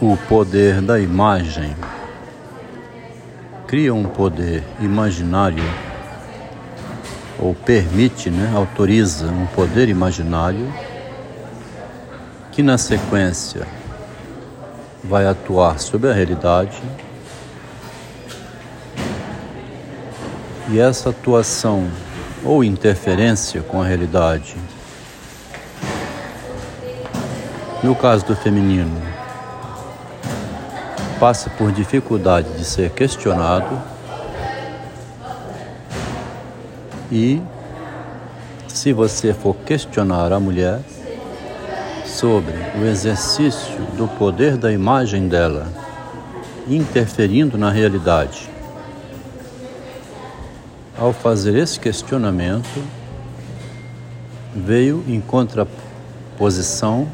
o poder da imagem. Cria um poder imaginário ou permite, né, autoriza um poder imaginário que na sequência vai atuar sobre a realidade. E essa atuação ou interferência com a realidade no caso do feminino passa por dificuldade de ser questionado e se você for questionar a mulher sobre o exercício do poder da imagem dela interferindo na realidade, ao fazer esse questionamento, veio em contraposição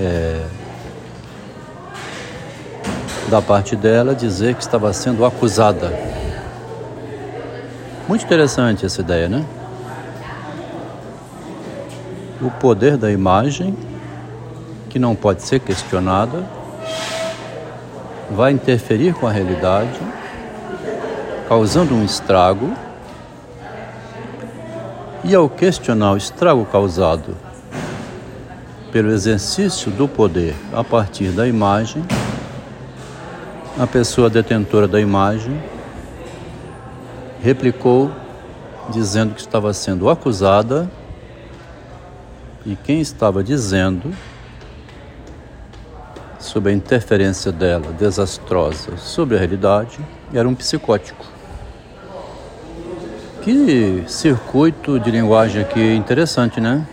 é, da parte dela dizer que estava sendo acusada. Muito interessante essa ideia, né? O poder da imagem, que não pode ser questionada, vai interferir com a realidade, causando um estrago. E ao questionar o estrago causado pelo exercício do poder a partir da imagem, a pessoa detentora da imagem replicou dizendo que estava sendo acusada e quem estava dizendo sobre a interferência dela desastrosa sobre a realidade era um psicótico. Que circuito de linguagem aqui interessante, né?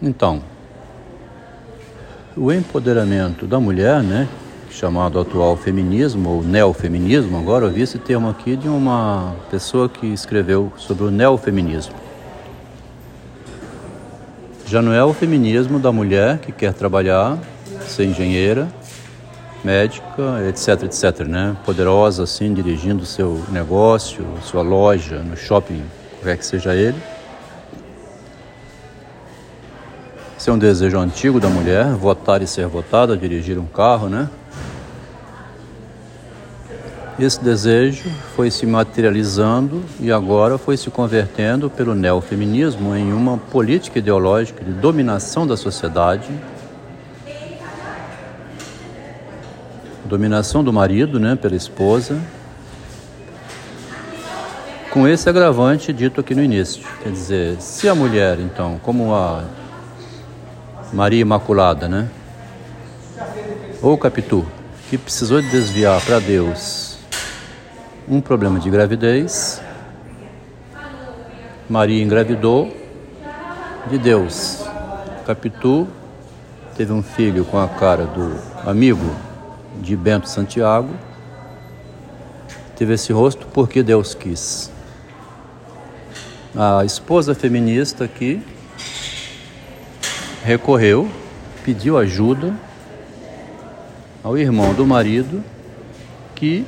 Então, o empoderamento da mulher, né, chamado atual feminismo ou neofeminismo, agora eu vi esse termo aqui de uma pessoa que escreveu sobre o neofeminismo. Já não é o feminismo da mulher que quer trabalhar, ser engenheira, médica, etc, etc, né? Poderosa assim, dirigindo seu negócio, sua loja, no shopping, qualquer que seja ele Esse é um desejo antigo da mulher, votar e ser votada, dirigir um carro, né? Esse desejo foi se materializando e agora foi se convertendo pelo neofeminismo em uma política ideológica de dominação da sociedade, dominação do marido, né, pela esposa, com esse agravante dito aqui no início. Quer dizer, se a mulher, então, como a Maria Imaculada, né? Ou Capitu, que precisou de desviar para Deus um problema de gravidez. Maria engravidou de Deus. Capitu teve um filho com a cara do amigo de Bento Santiago. Teve esse rosto porque Deus quis. A esposa feminista aqui recorreu, pediu ajuda ao irmão do marido, que,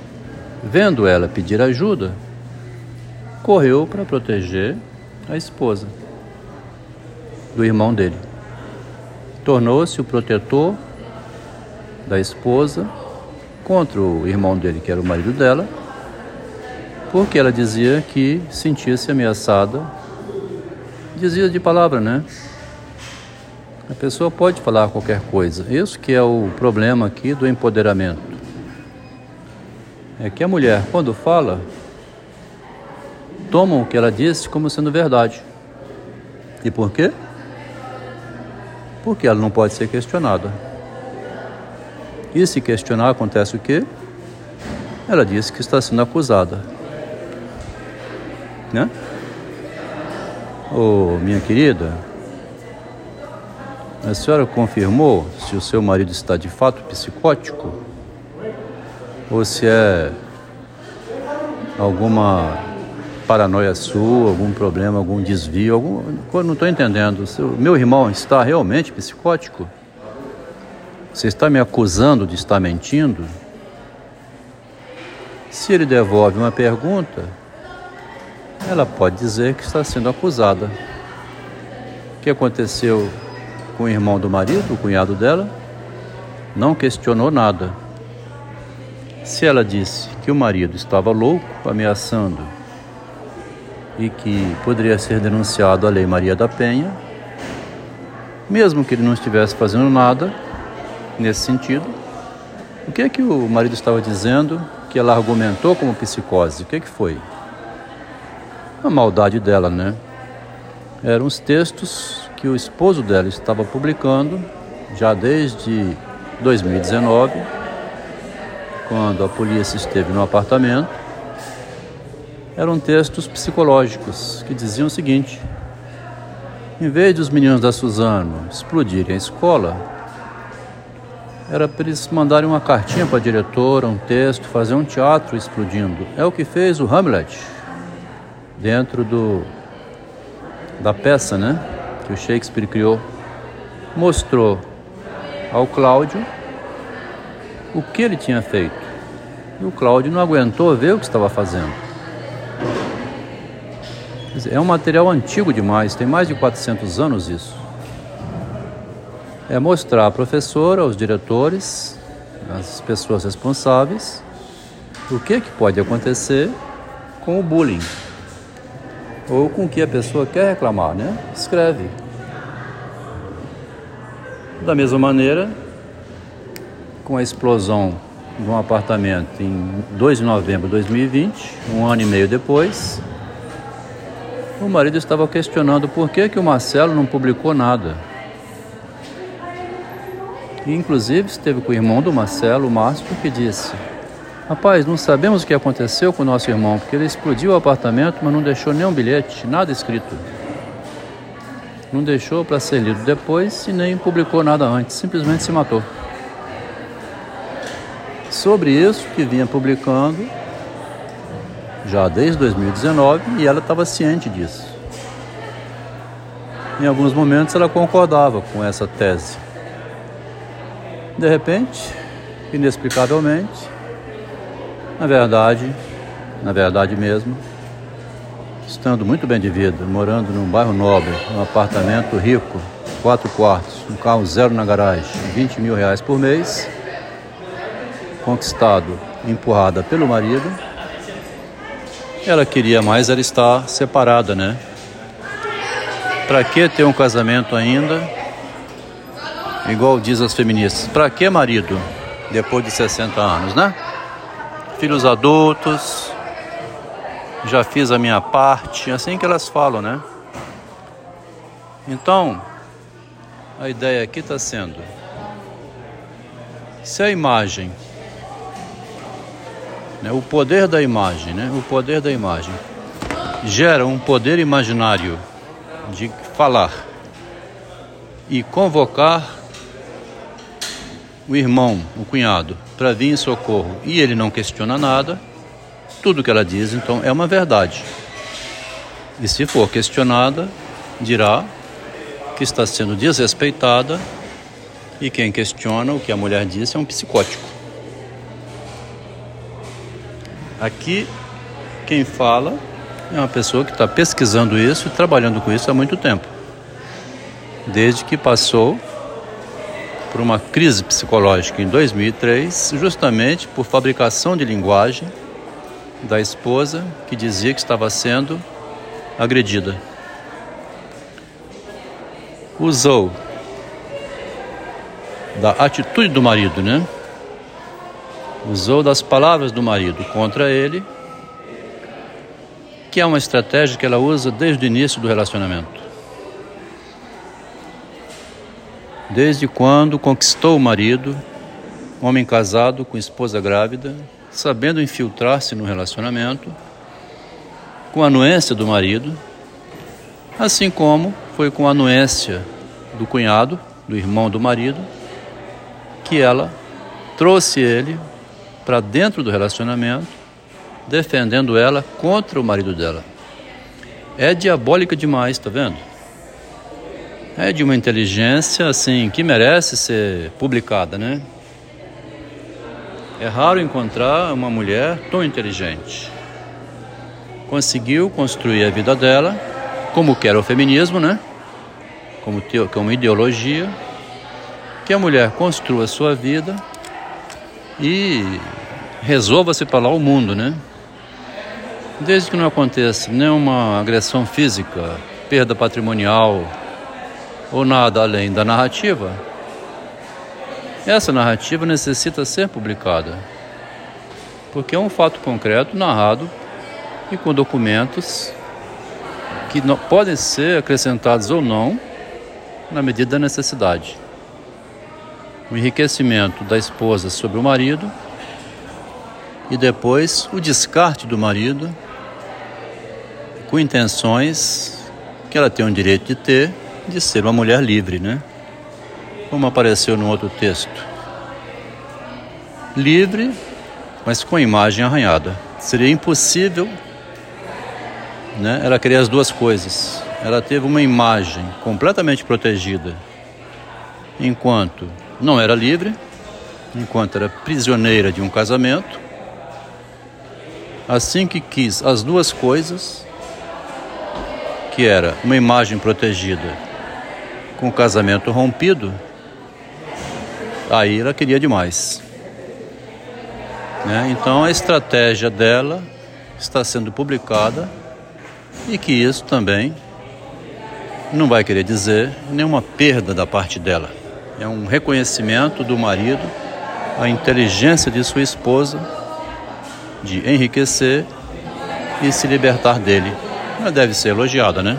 vendo ela pedir ajuda, correu para proteger a esposa do irmão dele. Tornou-se o protetor da esposa contra o irmão dele, que era o marido dela, porque ela dizia que sentia-se ameaçada, dizia de palavra, né? A pessoa pode falar qualquer coisa. Isso que é o problema aqui do empoderamento. É que a mulher, quando fala, toma o que ela disse como sendo verdade. E por quê? Porque ela não pode ser questionada. E se questionar, acontece o quê? Ela disse que está sendo acusada. Né? Ô, oh, minha querida, a senhora confirmou se o seu marido está de fato psicótico? Ou se é alguma paranoia sua, algum problema, algum desvio, algum... não estou entendendo. Meu irmão está realmente psicótico? Você está me acusando de estar mentindo? Se ele devolve uma pergunta, ela pode dizer que está sendo acusada. O que aconteceu com o irmão do marido, o cunhado dela, não questionou nada. Se ela disse que o marido estava louco, ameaçando e que poderia ser denunciado à Lei Maria da Penha, mesmo que ele não estivesse fazendo nada nesse sentido, o que é que o marido estava dizendo que ela argumentou como psicose? O que é que foi? A maldade dela, né? Eram os textos que o esposo dela estava publicando já desde 2019, quando a polícia esteve no apartamento. Eram textos psicológicos que diziam o seguinte: em vez dos meninos da Suzano explodirem a escola, era para eles mandarem uma cartinha para a diretora, um texto, fazer um teatro explodindo. É o que fez o Hamlet dentro do da peça, né, que o Shakespeare criou. Mostrou ao Cláudio o que ele tinha feito. E o Cláudio não aguentou ver o que estava fazendo. É um material antigo demais, tem mais de 400 anos isso. É mostrar à professora, aos diretores, às pessoas responsáveis, o que, que pode acontecer com o bullying ou com o que a pessoa quer reclamar, né? Escreve. Da mesma maneira, com a explosão de um apartamento em 2 de novembro de 2020, um ano e meio depois, o marido estava questionando por que, que o Marcelo não publicou nada. E, inclusive esteve com o irmão do Marcelo, o Márcio, que disse: Rapaz, não sabemos o que aconteceu com o nosso irmão, porque ele explodiu o apartamento, mas não deixou nenhum bilhete, nada escrito. Não deixou para ser lido depois e nem publicou nada antes, simplesmente se matou. Sobre isso que vinha publicando já desde 2019 e ela estava ciente disso. Em alguns momentos ela concordava com essa tese. De repente, inexplicavelmente, na verdade, na verdade mesmo, estando muito bem de vida, morando num bairro nobre, num apartamento rico, quatro quartos, um carro zero na garagem, 20 mil reais por mês, conquistado, empurrada pelo marido, ela queria mais era estar separada, né? Para que ter um casamento ainda? Igual diz as feministas, para que marido depois de 60 anos, né? Filhos adultos, já fiz a minha parte, assim que elas falam, né? Então, a ideia aqui está sendo: se a imagem né? O poder da imagem, né? O poder da imagem gera um poder imaginário de falar e convocar o irmão, o cunhado, para vir em socorro e ele não questiona nada, tudo que ela diz então é uma verdade. E se for questionada, dirá que está sendo desrespeitada e quem questiona o que a mulher disse é um psicótico. Aqui, quem fala é uma pessoa que está pesquisando isso e trabalhando com isso há muito tempo. Desde que passou por uma crise psicológica em 2003, justamente por fabricação de linguagem da esposa que dizia que estava sendo agredida. Usou da atitude do marido, né? usou das palavras do marido contra ele, que é uma estratégia que ela usa desde o início do relacionamento. Desde quando conquistou o marido, homem casado com esposa grávida, sabendo infiltrar-se no relacionamento, com a anuência do marido, assim como foi com a anuência do cunhado, do irmão do marido, que ela trouxe ele para dentro do relacionamento, defendendo ela contra o marido dela. É diabólica demais, tá vendo? É de uma inteligência assim que merece ser publicada, né? É raro encontrar uma mulher tão inteligente. Conseguiu construir a vida dela, como quer o feminismo, né? como, como ideologia, que a mulher construa a sua vida e resolva-se para lá o mundo, né? Desde que não aconteça nenhuma agressão física, perda patrimonial ou nada além da narrativa, essa narrativa necessita ser publicada, porque é um fato concreto narrado e com documentos que não, podem ser acrescentados ou não na medida da necessidade. O enriquecimento da esposa sobre o marido e depois o descarte do marido com intenções que ela tem o direito de ter de ser uma mulher livre, né? Como apareceu no outro texto. Livre, mas com a imagem arranhada. Seria impossível né? Ela queria as duas coisas. Ela teve uma imagem completamente protegida enquanto não era livre, enquanto era prisioneira de um casamento. Assim que quis as duas coisas, que era uma imagem protegida com o casamento rompido, aí ela queria demais. Né? Então a estratégia dela está sendo publicada e que isso também não vai querer dizer nenhuma perda da parte dela. É um reconhecimento do marido, a inteligência de sua esposa de enriquecer e se libertar dele. Ela deve ser elogiada, né?